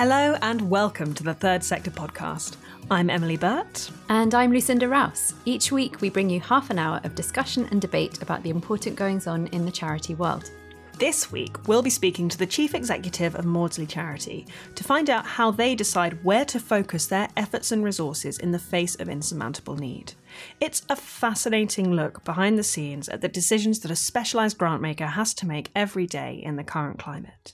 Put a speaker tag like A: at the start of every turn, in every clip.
A: Hello and welcome to the Third Sector podcast. I'm Emily Burt.
B: And I'm Lucinda Rouse. Each week we bring you half an hour of discussion and debate about the important goings on in the charity world.
A: This week, we'll be speaking to the Chief Executive of Maudsley Charity to find out how they decide where to focus their efforts and resources in the face of insurmountable need. It's a fascinating look behind the scenes at the decisions that a specialised grantmaker has to make every day in the current climate.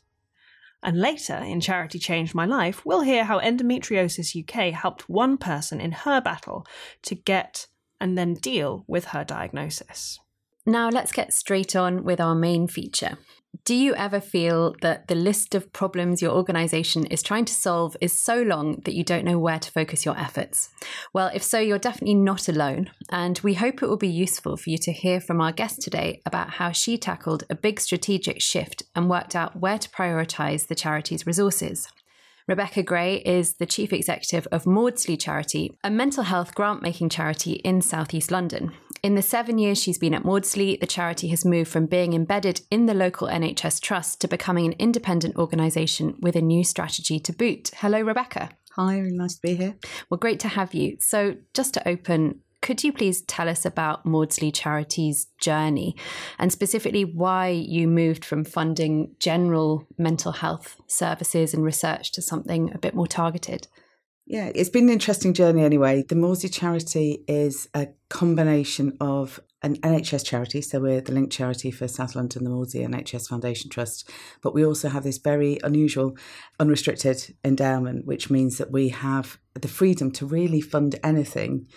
A: And later, in Charity Changed My Life, we'll hear how Endometriosis UK helped one person in her battle to get and then deal with her diagnosis.
B: Now, let's get straight on with our main feature. Do you ever feel that the list of problems your organization is trying to solve is so long that you don't know where to focus your efforts? Well, if so, you're definitely not alone. And we hope it will be useful for you to hear from our guest today about how she tackled a big strategic shift and worked out where to prioritize the charity's resources. Rebecca Gray is the Chief Executive of Maudsley Charity, a mental health grant making charity in southeast London. In the seven years she's been at Maudsley, the charity has moved from being embedded in the local NHS trust to becoming an independent organisation with a new strategy to boot. Hello, Rebecca.
C: Hi, really nice to be here.
B: Well, great to have you. So, just to open, could you please tell us about Maudsley Charity's journey and specifically why you moved from funding general mental health services and research to something a bit more targeted?
C: Yeah, it's been an interesting journey anyway. The Maudsley charity is a combination of an NHS charity, so we're the linked charity for South London, the Maudsley NHS Foundation Trust, but we also have this very unusual unrestricted endowment, which means that we have the freedom to really fund anything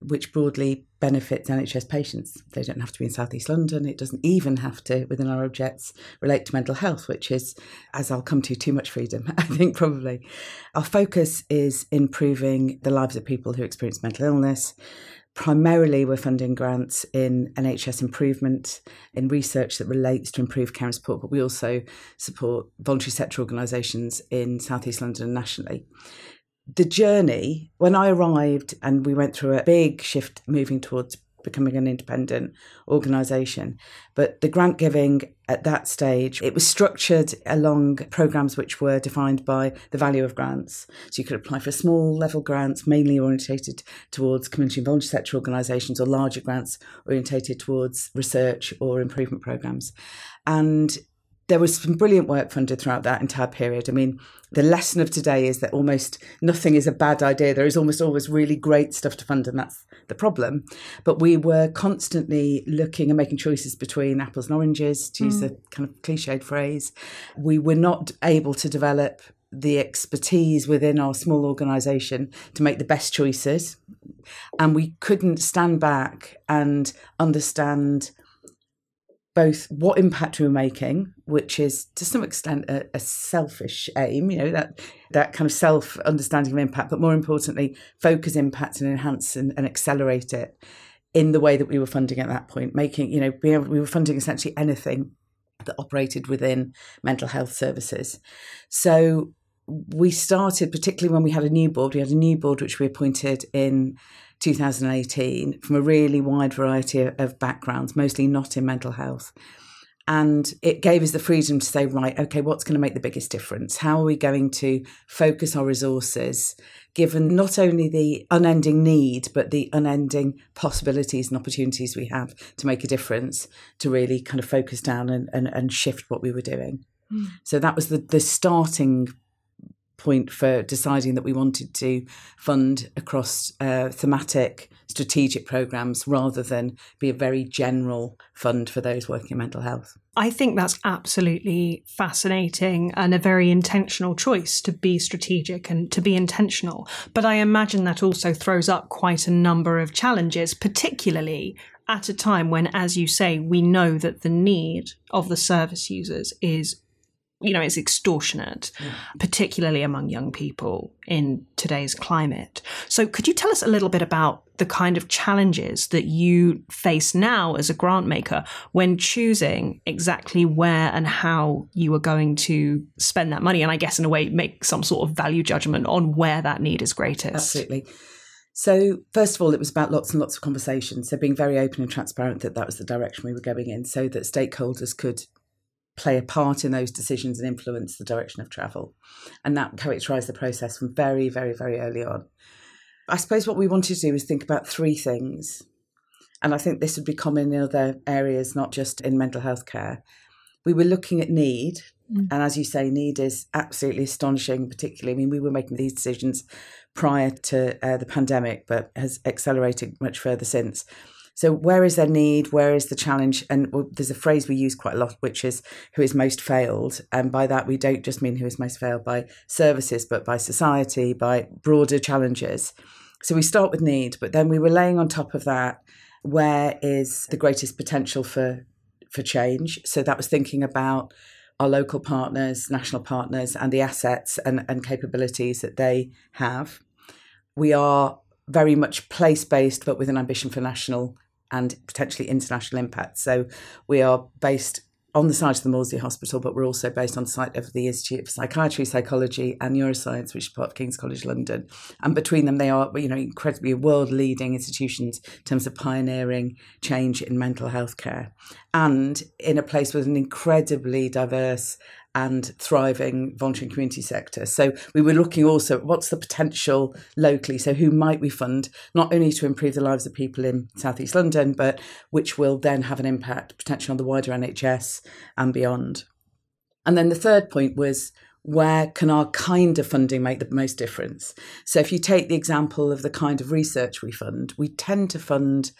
C: which broadly benefits NHS patients. They don't have to be in Southeast London. It doesn't even have to, within our objects, relate to mental health, which is, as I'll come to, too much freedom, I think, probably. Our focus is improving the lives of people who experience mental illness. Primarily, we're funding grants in NHS improvement, in research that relates to improved care and support, but we also support voluntary sector organisations in Southeast London and nationally the journey, when I arrived and we went through a big shift moving towards becoming an independent organisation, but the grant giving at that stage, it was structured along programs which were defined by the value of grants. So you could apply for small level grants, mainly orientated towards community and voluntary sector organisations, or larger grants orientated towards research or improvement programs. And there was some brilliant work funded throughout that entire period. I mean, the lesson of today is that almost nothing is a bad idea. There is almost always really great stuff to fund, and that's the problem. But we were constantly looking and making choices between apples and oranges, to use mm. the kind of cliched phrase. We were not able to develop the expertise within our small organisation to make the best choices. And we couldn't stand back and understand both what impact we were making, which is to some extent a, a selfish aim, you know, that that kind of self understanding of impact, but more importantly, focus impact and enhance and, and, accelerate it in the way that we were funding at that point, making, you know, we were funding essentially anything that operated within mental health services. So we started, particularly when we had a new board, we had a new board which we appointed in 2018 from a really wide variety of backgrounds, mostly not in mental health. And it gave us the freedom to say, right, okay, what's going to make the biggest difference? How are we going to focus our resources, given not only the unending need, but the unending possibilities and opportunities we have to make a difference, to really kind of focus down and, and, and shift what we were doing? Mm. So that was the, the starting point for deciding that we wanted to fund across uh, thematic strategic programs rather than be a very general fund for those working in mental health.
A: I think that's absolutely fascinating and a very intentional choice to be strategic and to be intentional. But I imagine that also throws up quite a number of challenges, particularly at a time when, as you say, we know that the need of the service users is you know, it's extortionate, yeah. particularly among young people in today's climate. So, could you tell us a little bit about the kind of challenges that you face now as a grant maker when choosing exactly where and how you are going to spend that money? And I guess, in a way, make some sort of value judgment on where that need is greatest.
C: Absolutely. So, first of all, it was about lots and lots of conversations. So, being very open and transparent that that was the direction we were going in so that stakeholders could play a part in those decisions and influence the direction of travel. And that characterised the process from very, very, very early on. I suppose what we wanted to do was think about three things. And I think this would be common in other areas, not just in mental health care. We were looking at need. Mm. And as you say, need is absolutely astonishing, particularly. I mean, we were making these decisions prior to uh, the pandemic, but has accelerated much further since. So, where is their need? Where is the challenge? And well, there's a phrase we use quite a lot, which is who is most failed. And by that, we don't just mean who is most failed by services, but by society, by broader challenges. So, we start with need, but then we were laying on top of that where is the greatest potential for for change. So, that was thinking about our local partners, national partners, and the assets and, and capabilities that they have. We are very much place based, but with an ambition for national and potentially international impact. So we are based on the site of the Maudsley Hospital, but we're also based on the site of the Institute for Psychiatry, Psychology and Neuroscience, which is part of King's College London. And between them, they are, you know, incredibly world-leading institutions in terms of pioneering change in mental health care, and in a place with an incredibly diverse and thriving voluntary community sector. So we were looking also at what's the potential locally. So who might we fund not only to improve the lives of people in Southeast London, but which will then have an impact potentially on the wider NHS and beyond. And then the third point was where can our kind of funding make the most difference? So if you take the example of the kind of research we fund, we tend to fund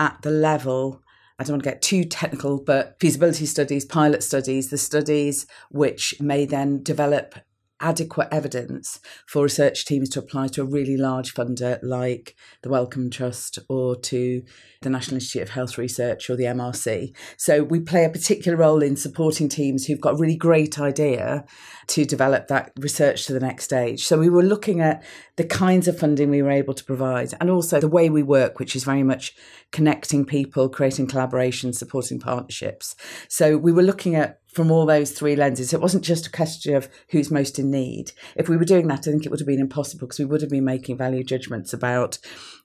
C: at the level I don't want to get too technical, but feasibility studies, pilot studies, the studies which may then develop adequate evidence for research teams to apply to a really large funder like the Wellcome Trust or to the National Institute of Health Research or the MRC. So we play a particular role in supporting teams who've got a really great idea to develop that research to the next stage. So we were looking at the kinds of funding we were able to provide and also the way we work, which is very much connecting people, creating collaboration, supporting partnerships. So we were looking at from all those three lenses. It wasn't just a question of who's most in need. If we were doing that, I think it would have been impossible because we would have been making value judgments about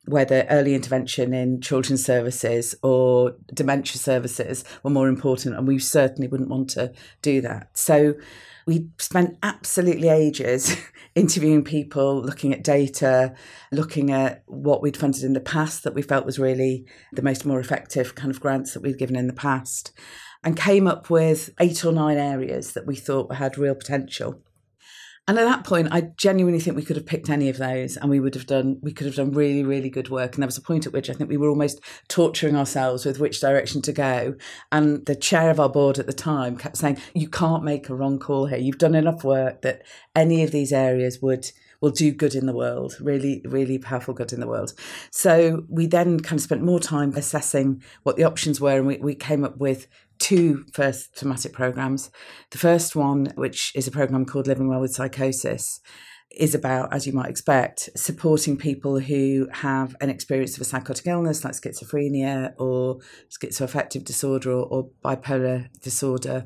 C: whether early intervention in children's services or dementia services were more important. And we certainly wouldn't want to do that. So we spent absolutely ages interviewing people, looking at data, looking at what we'd funded in the past that we felt was really the most more effective kind of grants that we'd given in the past and came up with eight or nine areas that we thought had real potential. And at that point, I genuinely think we could have picked any of those and we would have done, we could have done really, really good work. And there was a point at which I think we were almost torturing ourselves with which direction to go. And the chair of our board at the time kept saying, You can't make a wrong call here. You've done enough work that any of these areas would will do good in the world, really, really powerful good in the world. So we then kind of spent more time assessing what the options were, and we, we came up with two first thematic programs. The first one, which is a program called Living Well with Psychosis, is about, as you might expect, supporting people who have an experience of a psychotic illness like schizophrenia or schizoaffective disorder or, or bipolar disorder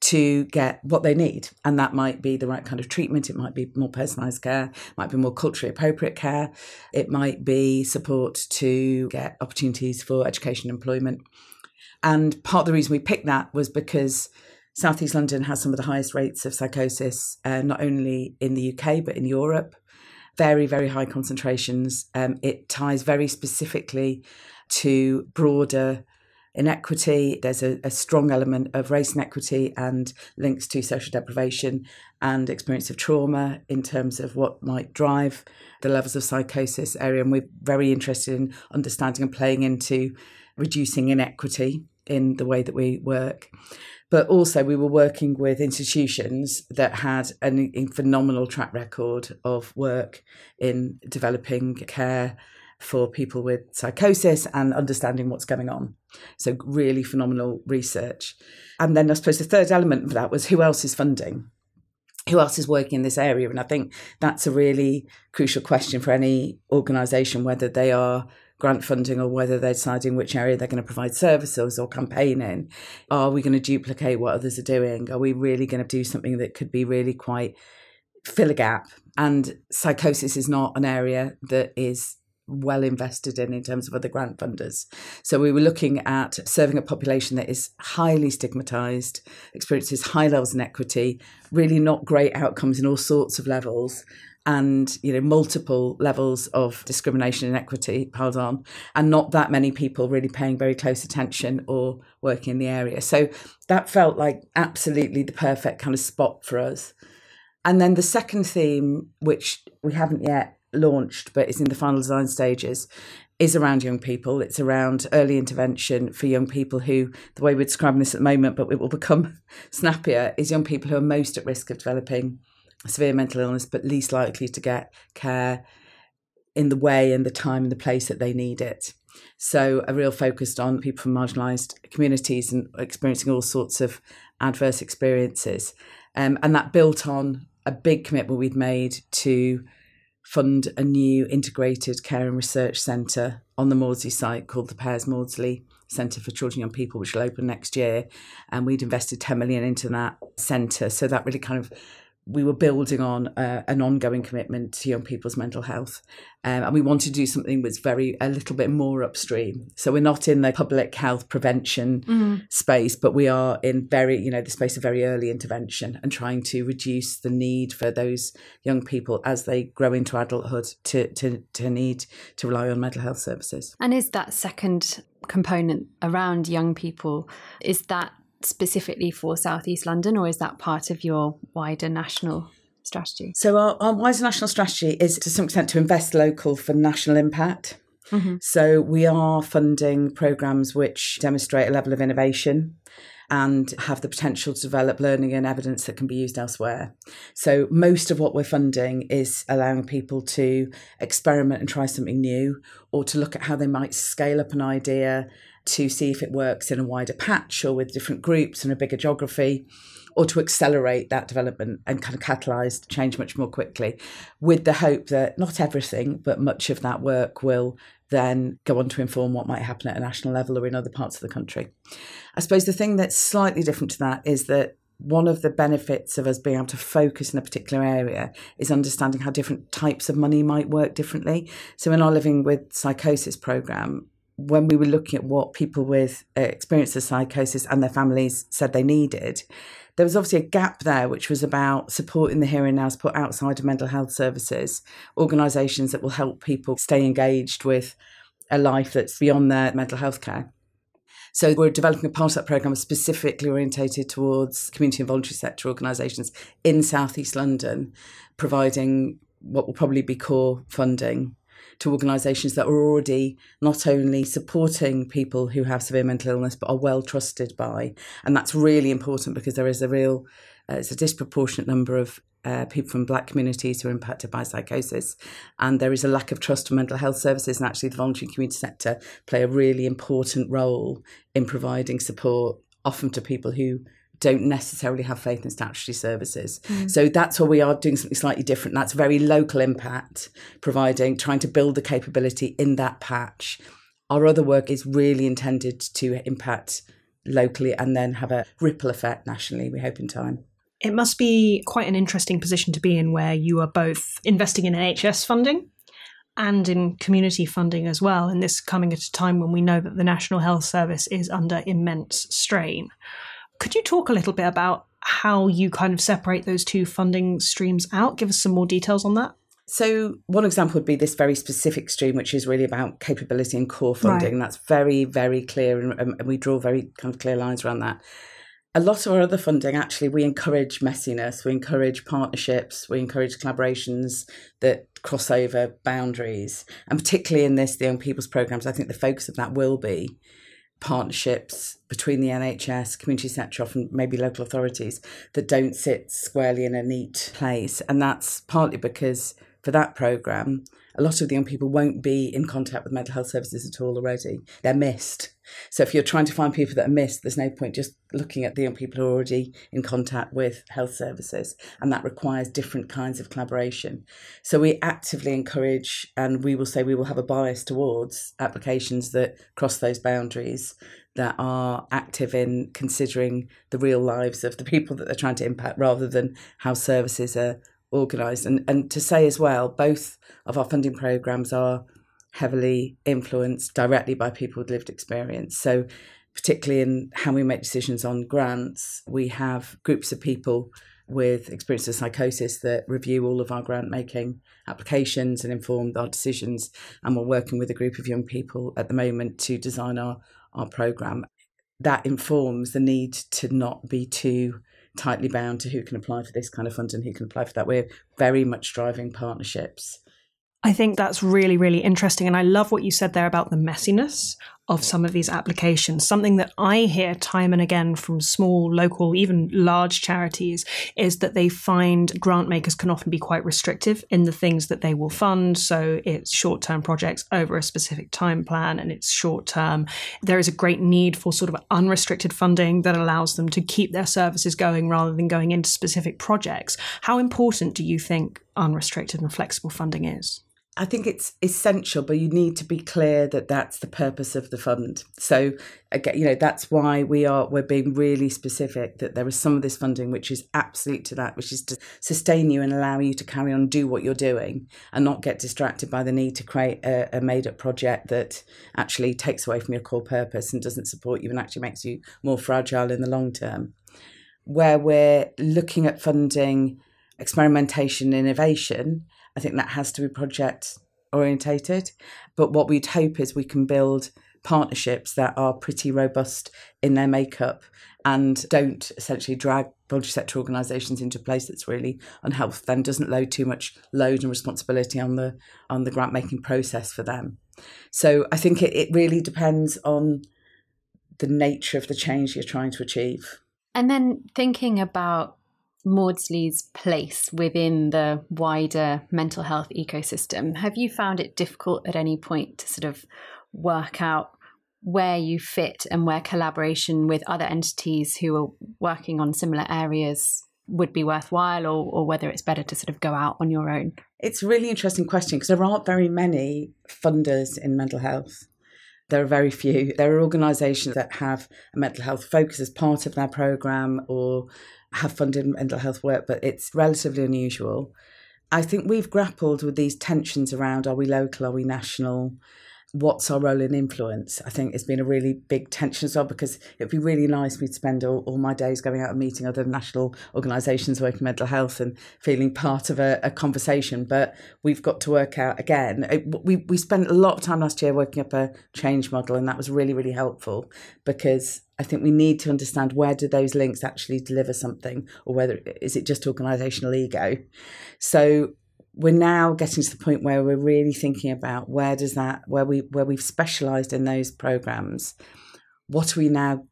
C: to get what they need. And that might be the right kind of treatment. It might be more personalised care, it might be more culturally appropriate care. It might be support to get opportunities for education and employment. And part of the reason we picked that was because Southeast London has some of the highest rates of psychosis, uh, not only in the UK, but in Europe. Very, very high concentrations. Um, it ties very specifically to broader inequity. There's a, a, strong element of race inequity and links to social deprivation and experience of trauma in terms of what might drive the levels of psychosis area. And we're very interested in understanding and playing into reducing inequity in the way that we work. But also, we were working with institutions that had a phenomenal track record of work in developing care for people with psychosis and understanding what's going on. So, really phenomenal research. And then I suppose the third element of that was who else is funding? Who else is working in this area? And I think that's a really crucial question for any organisation, whether they are grant funding or whether they're deciding which area they're going to provide services or campaign in. Are we going to duplicate what others are doing? Are we really going to do something that could be really quite fill a gap? And psychosis is not an area that is well invested in in terms of other grant funders. So we were looking at serving a population that is highly stigmatized, experiences high levels of inequity, really not great outcomes in all sorts of levels, and you know multiple levels of discrimination and equity piled on and not that many people really paying very close attention or working in the area so that felt like absolutely the perfect kind of spot for us and then the second theme which we haven't yet launched but is in the final design stages is around young people. It's around early intervention for young people who, the way we're describing this at the moment, but it will become snappier, is young people who are most at risk of developing severe mental illness, but least likely to get care in the way and the time and the place that they need it. So, a real focus on people from marginalised communities and experiencing all sorts of adverse experiences. Um, and that built on a big commitment we'd made to fund a new integrated care and research centre on the Maudsley site called the Pears Maudsley Centre for Children and Young People, which will open next year. And we'd invested 10 million into that centre. So that really kind of we were building on uh, an ongoing commitment to young people's mental health. Um, and we wanted to do something that's very, a little bit more upstream. So we're not in the public health prevention mm-hmm. space, but we are in very, you know, the space of very early intervention and trying to reduce the need for those young people as they grow into adulthood to, to, to need to rely on mental health services.
B: And is that second component around young people, is that specifically for Southeast London, or is that part of your wider national strategy?
C: So, our, our wider national strategy is to some extent to invest local for national impact. Mm-hmm. So, we are funding programs which demonstrate a level of innovation and have the potential to develop learning and evidence that can be used elsewhere. So, most of what we're funding is allowing people to experiment and try something new or to look at how they might scale up an idea to see if it works in a wider patch or with different groups and a bigger geography or to accelerate that development and kind of catalyze change much more quickly with the hope that not everything but much of that work will then go on to inform what might happen at a national level or in other parts of the country i suppose the thing that's slightly different to that is that one of the benefits of us being able to focus in a particular area is understanding how different types of money might work differently. So, in our Living with Psychosis program, when we were looking at what people with uh, experience of psychosis and their families said they needed, there was obviously a gap there, which was about supporting the here and now, support outside of mental health services, organisations that will help people stay engaged with a life that's beyond their mental health care. So we're developing a part of that programme specifically orientated towards community and voluntary sector organisations in southeast London, providing what will probably be core funding to organisations that are already not only supporting people who have severe mental illness but are well trusted by, and that's really important because there is a real, uh, it's a disproportionate number of uh, people from black communities who are impacted by psychosis, and there is a lack of trust for mental health services. And actually, the voluntary community sector play a really important role in providing support, often to people who don't necessarily have faith in statutory services. Mm. So that's where we are doing something slightly different. That's very local impact, providing, trying to build the capability in that patch. Our other work is really intended to impact locally and then have a ripple effect nationally, we hope in time.
A: It must be quite an interesting position to be in where you are both investing in NHS funding and in community funding as well. And this coming at a time when we know that the National Health Service is under immense strain. Could you talk a little bit about how you kind of separate those two funding streams out? Give us some more details on that.
C: So, one example would be this very specific stream, which is really about capability and core funding. Right. That's very, very clear, and, um, and we draw very kind of clear lines around that. A lot of our other funding, actually, we encourage messiness, we encourage partnerships, we encourage collaborations that cross over boundaries. And particularly in this, the young people's programs, I think the focus of that will be partnerships between the NHS, community sector, often maybe local authorities that don't sit squarely in a neat place. And that's partly because for that programme, a lot of the young people won't be in contact with mental health services at all already. They're missed. So if you're trying to find people that are missed, there's no point just looking at the young people who are already in contact with health services. And that requires different kinds of collaboration. So we actively encourage, and we will say we will have a bias towards applications that cross those boundaries that are active in considering the real lives of the people that they're trying to impact rather than how services are organised. And, and to say as well, both of our funding programmes are heavily influenced directly by people with lived experience. So, particularly in how we make decisions on grants, we have groups of people with experience of psychosis that review all of our grant making applications and inform our decisions. And we're working with a group of young people at the moment to design our, our programme. That informs the need to not be too tightly bound to who can apply for this kind of fund and who can apply for that. We're very much driving partnerships
A: I think that's really, really interesting. And I love what you said there about the messiness of some of these applications. Something that I hear time and again from small, local, even large charities is that they find grant makers can often be quite restrictive in the things that they will fund. So it's short term projects over a specific time plan and it's short term. There is a great need for sort of unrestricted funding that allows them to keep their services going rather than going into specific projects. How important do you think unrestricted and flexible funding is?
C: I think it's essential, but you need to be clear that that's the purpose of the fund. So, again, you know, that's why we are we're being really specific that there is some of this funding which is absolute to that, which is to sustain you and allow you to carry on do what you're doing and not get distracted by the need to create a, a made up project that actually takes away from your core purpose and doesn't support you and actually makes you more fragile in the long term. Where we're looking at funding experimentation innovation I think that has to be project orientated. But what we'd hope is we can build partnerships that are pretty robust in their makeup and don't essentially drag voluntary sector organisations into a place that's really unhelpful, then doesn't load too much load and responsibility on the on the grant making process for them. So I think it, it really depends on the nature of the change you're trying to achieve.
B: And then thinking about Maudsley's place within the wider mental health ecosystem. Have you found it difficult at any point to sort of work out where you fit and where collaboration with other entities who are working on similar areas would be worthwhile or, or whether it's better to sort of go out on your own?
C: It's a really interesting question because there aren't very many funders in mental health. There are very few. There are organisations that have a mental health focus as part of their programme or have funded mental health work, but it's relatively unusual. I think we've grappled with these tensions around are we local, are we national? what's our role in influence? I think it's been a really big tension as well because it'd be really nice for me to spend all, all my days going out and meeting other national organisations working mental health and feeling part of a, a, conversation. But we've got to work out again. Uh, it, we we spent a lot of time last year working up a change model, and that was really really helpful because I think we need to understand where do those links actually deliver something, or whether is it just organisational ego. So we're now getting to the point where we're really thinking about where does that where we where we've specialized in those programs what are we now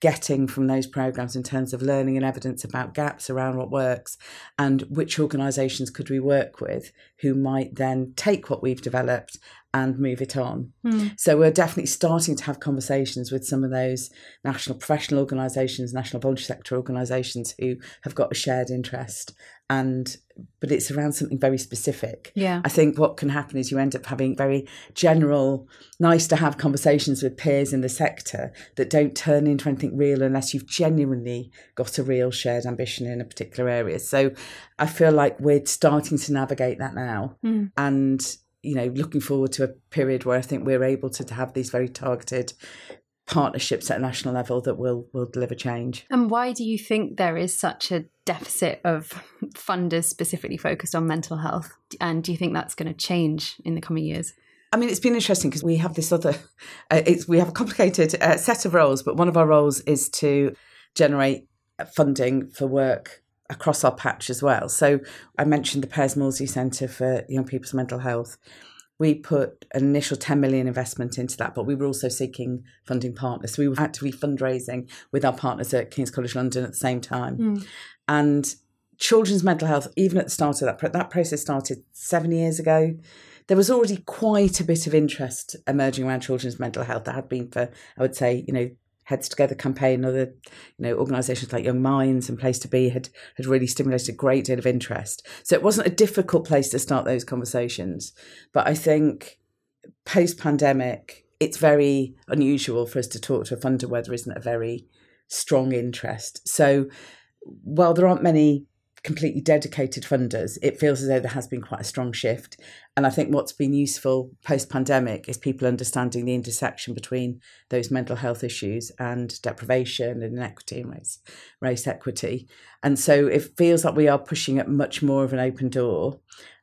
C: getting from those programs in terms of learning and evidence about gaps around what works and which organizations could we work with who might then take what we've developed and move it on. Mm. So we're definitely starting to have conversations with some of those national professional organisations, national voluntary sector organisations who have got a shared interest and but it's around something very specific.
B: Yeah.
C: I think what can happen is you end up having very general, nice to have conversations with peers in the sector that don't turn into anything real unless you've genuinely got a real shared ambition in a particular area. So I feel like we're starting to navigate that now. Mm. And you know, looking forward to a period where I think we're able to have these very targeted partnerships at a national level that will will deliver change.
B: And why do you think there is such a deficit of funders specifically focused on mental health? And do you think that's going to change in the coming years?
C: I mean, it's been interesting because we have this other, uh, we have a complicated uh, set of roles, but one of our roles is to generate funding for work across our patch as well. So I mentioned the Pears Maudsley Centre for Young People's Mental Health. We put an initial 10 million investment into that, but we were also seeking funding partners. So we were actively fundraising with our partners at King's College London at the same time. Mm. And children's mental health, even at the start of that, that process started seven years ago. There was already quite a bit of interest emerging around children's mental health. There had been for, I would say, you know, Heads Together campaign, other you know organisations like Young Minds and Place to Be had had really stimulated a great deal of interest. So it wasn't a difficult place to start those conversations. But I think post pandemic, it's very unusual for us to talk to a funder where there isn't a very strong interest. So while there aren't many completely dedicated funders, it feels as though there has been quite a strong shift. And I think what's been useful post pandemic is people understanding the intersection between those mental health issues and deprivation and inequity and race, race equity. And so it feels like we are pushing at much more of an open door.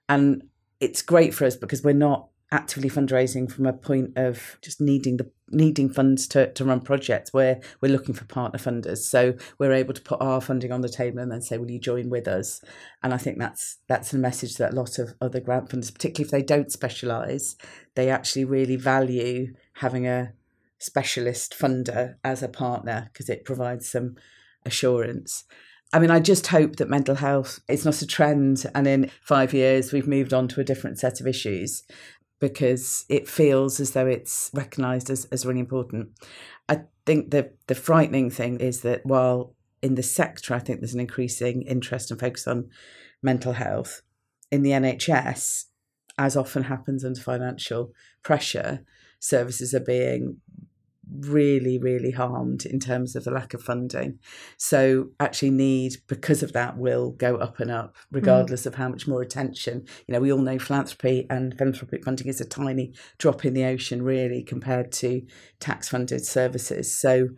C: And it's great for us because we're not actively fundraising from a point of just needing the needing funds to, to run projects where we're looking for partner funders. So we're able to put our funding on the table and then say will you join with us? And i think that's that's a message that a lot of other grant funders particularly if they don't specialize they actually really value having a specialist funder as a partner because it provides some assurance. I mean, I just hope that mental health is not a trend and in five years we've moved on to a different set of issues because it feels as though it's recognised as, as really important. I think the the frightening thing is that while in the sector I think there's an increasing interest and focus on mental health, in the NHS, as often happens under financial pressure, services are being really, really harmed in terms of the lack of funding. So actually need, because of that, will go up and up, regardless mm. of how much more attention. You know, we all know philanthropy and philanthropic funding is a tiny drop in the ocean, really, compared to tax funded services. So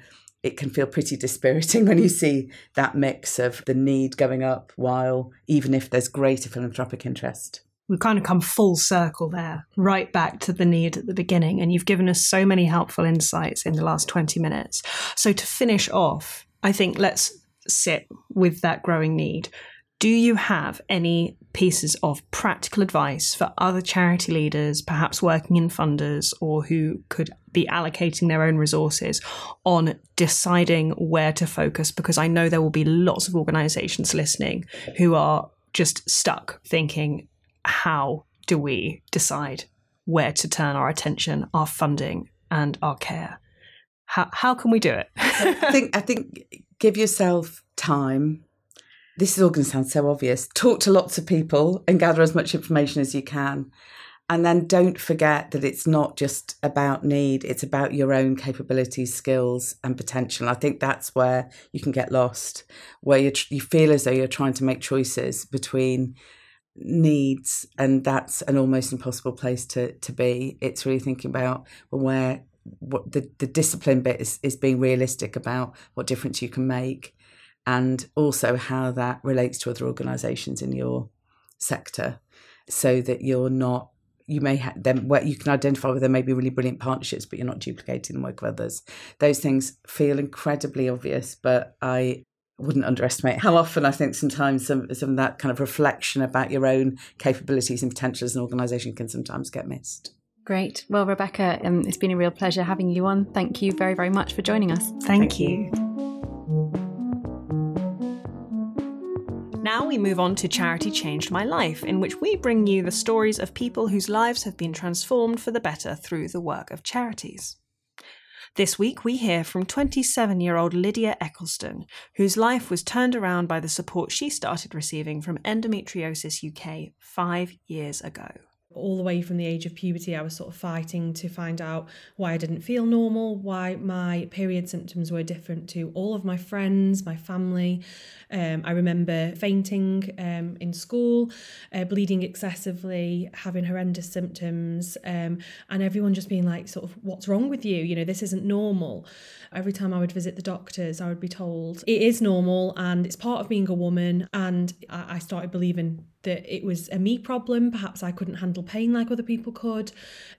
C: it can feel pretty dispiriting when you see that mix of the need going up while even if there's greater philanthropic interest
A: we've kind of come full circle there, right back to the need at the beginning. And you've given us so many helpful insights in the last 20 minutes. So, to finish off, I think let's sit with that growing need. Do you have any pieces of practical advice for other charity leaders, perhaps working in funders or who could be allocating their own resources on deciding where to focus? Because I know there will be lots of organizations listening who are just stuck thinking, how do we decide where to turn our attention, our funding, and our care? How, how can we do it?
C: I think I think give yourself time. This is all going to sound so obvious. Talk to lots of people and gather as much information as you can. And then don't forget that it's not just about need, it's about your own capabilities, skills, and potential. I think that's where you can get lost, where you, you feel as though you're trying to make choices between needs and that's an almost impossible place to to be. It's really thinking about where what the, the discipline bit is, is being realistic about what difference you can make and also how that relates to other organizations in your sector so that you're not you may have them where you can identify where there may be really brilliant partnerships but you're not duplicating the work of others. Those things feel incredibly obvious but i wouldn't underestimate how often I think sometimes some, some of that kind of reflection about your own capabilities and potential as an organisation can sometimes get missed.
B: Great. Well, Rebecca, um, it's been a real pleasure having you on. Thank you very, very much for joining us.
A: Thank, Thank you. you. Now we move on to Charity Changed My Life, in which we bring you the stories of people whose lives have been transformed for the better through the work of charities. This week, we hear from 27 year old Lydia Eccleston, whose life was turned around by the support she started receiving from Endometriosis UK five years ago
D: all the way from the age of puberty, I was sort of fighting to find out why I didn't feel normal, why my period symptoms were different to all of my friends, my family. Um, I remember fainting um, in school, uh, bleeding excessively, having horrendous symptoms, um, and everyone just being like, sort of, what's wrong with you? You know, this isn't normal. Every time I would visit the doctors, I would be told it is normal and it's part of being a woman. And I, I started believing that it was a me problem. Perhaps I couldn't handle pain like other people could.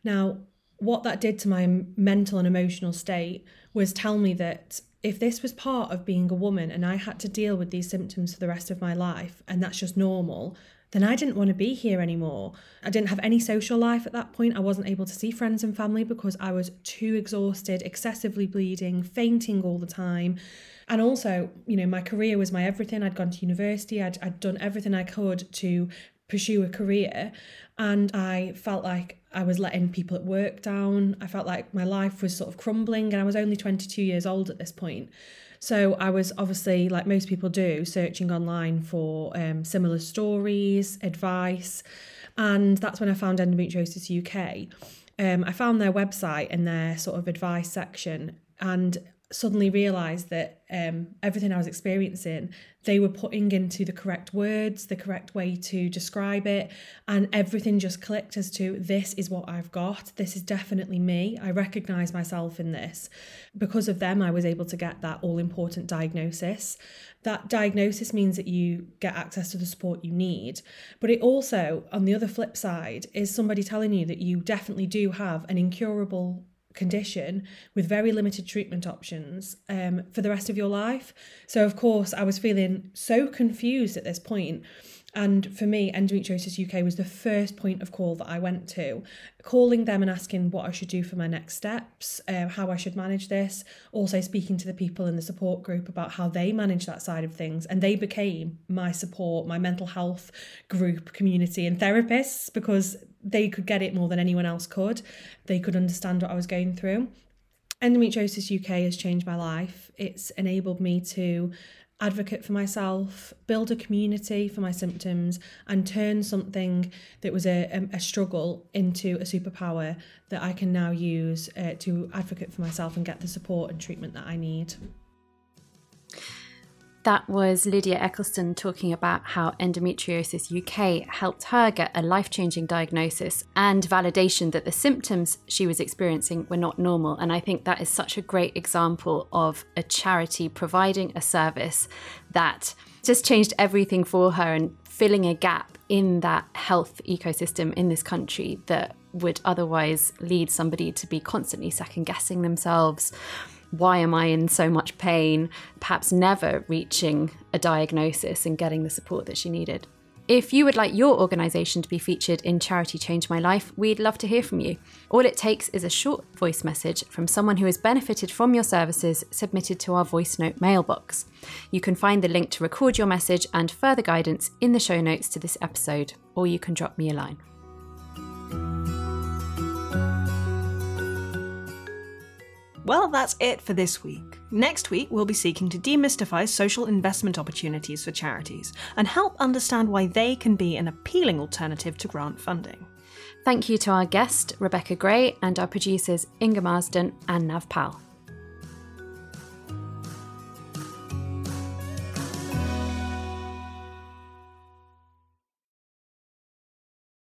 D: Now, what that did to my mental and emotional state was tell me that if this was part of being a woman and I had to deal with these symptoms for the rest of my life, and that's just normal, then I didn't want to be here anymore. I didn't have any social life at that point. I wasn't able to see friends and family because I was too exhausted, excessively bleeding, fainting all the time. And also, you know, my career was my everything. I'd gone to university, I'd, I'd done everything I could to pursue a career. And I felt like I was letting people at work down. I felt like my life was sort of crumbling, and I was only 22 years old at this point. So I was obviously, like most people do, searching online for um, similar stories, advice, and that's when I found Endometriosis UK. Um, I found their website and their sort of advice section, and suddenly realized that um, everything I was experiencing, they were putting into the correct words, the correct way to describe it, and everything just clicked as to this is what I've got. This is definitely me. I recognize myself in this. Because of them, I was able to get that all important diagnosis. That diagnosis means that you get access to the support you need, but it also, on the other flip side, is somebody telling you that you definitely do have an incurable condition with very limited treatment options um, for the rest of your life. So, of course, I was feeling so confused at this point. and for me, Endometriosis UK was the first point of call that I went to, calling them and asking what I should do for my next steps, uh, how I should manage this, also speaking to the people in the support group about how they manage that side of things. And they became my support, my mental health group, community, and therapists because they could get it more than anyone else could. They could understand what I was going through. Endometriosis UK has changed my life. It's enabled me to advocate for myself, build a community for my symptoms, and turn something that was a, a struggle into a superpower that I can now use uh, to advocate for myself and get the support and treatment that I need.
B: That was Lydia Eccleston talking about how Endometriosis UK helped her get a life changing diagnosis and validation that the symptoms she was experiencing were not normal. And I think that is such a great example of a charity providing a service that just changed everything for her and filling a gap in that health ecosystem in this country that would otherwise lead somebody to be constantly second guessing themselves why am I in so much pain, perhaps never reaching a diagnosis and getting the support that she needed. If you would like your organisation to be featured in Charity Change My Life, we'd love to hear from you. All it takes is a short voice message from someone who has benefited from your services submitted to our voice note mailbox. You can find the link to record your message and further guidance in the show notes to this episode, or you can drop me a line.
A: Well, that's it for this week. Next week, we'll be seeking to demystify social investment opportunities for charities and help understand why they can be an appealing alternative to grant funding.
B: Thank you to our guest, Rebecca Gray, and our producers, Inga Marsden and Nav Pal.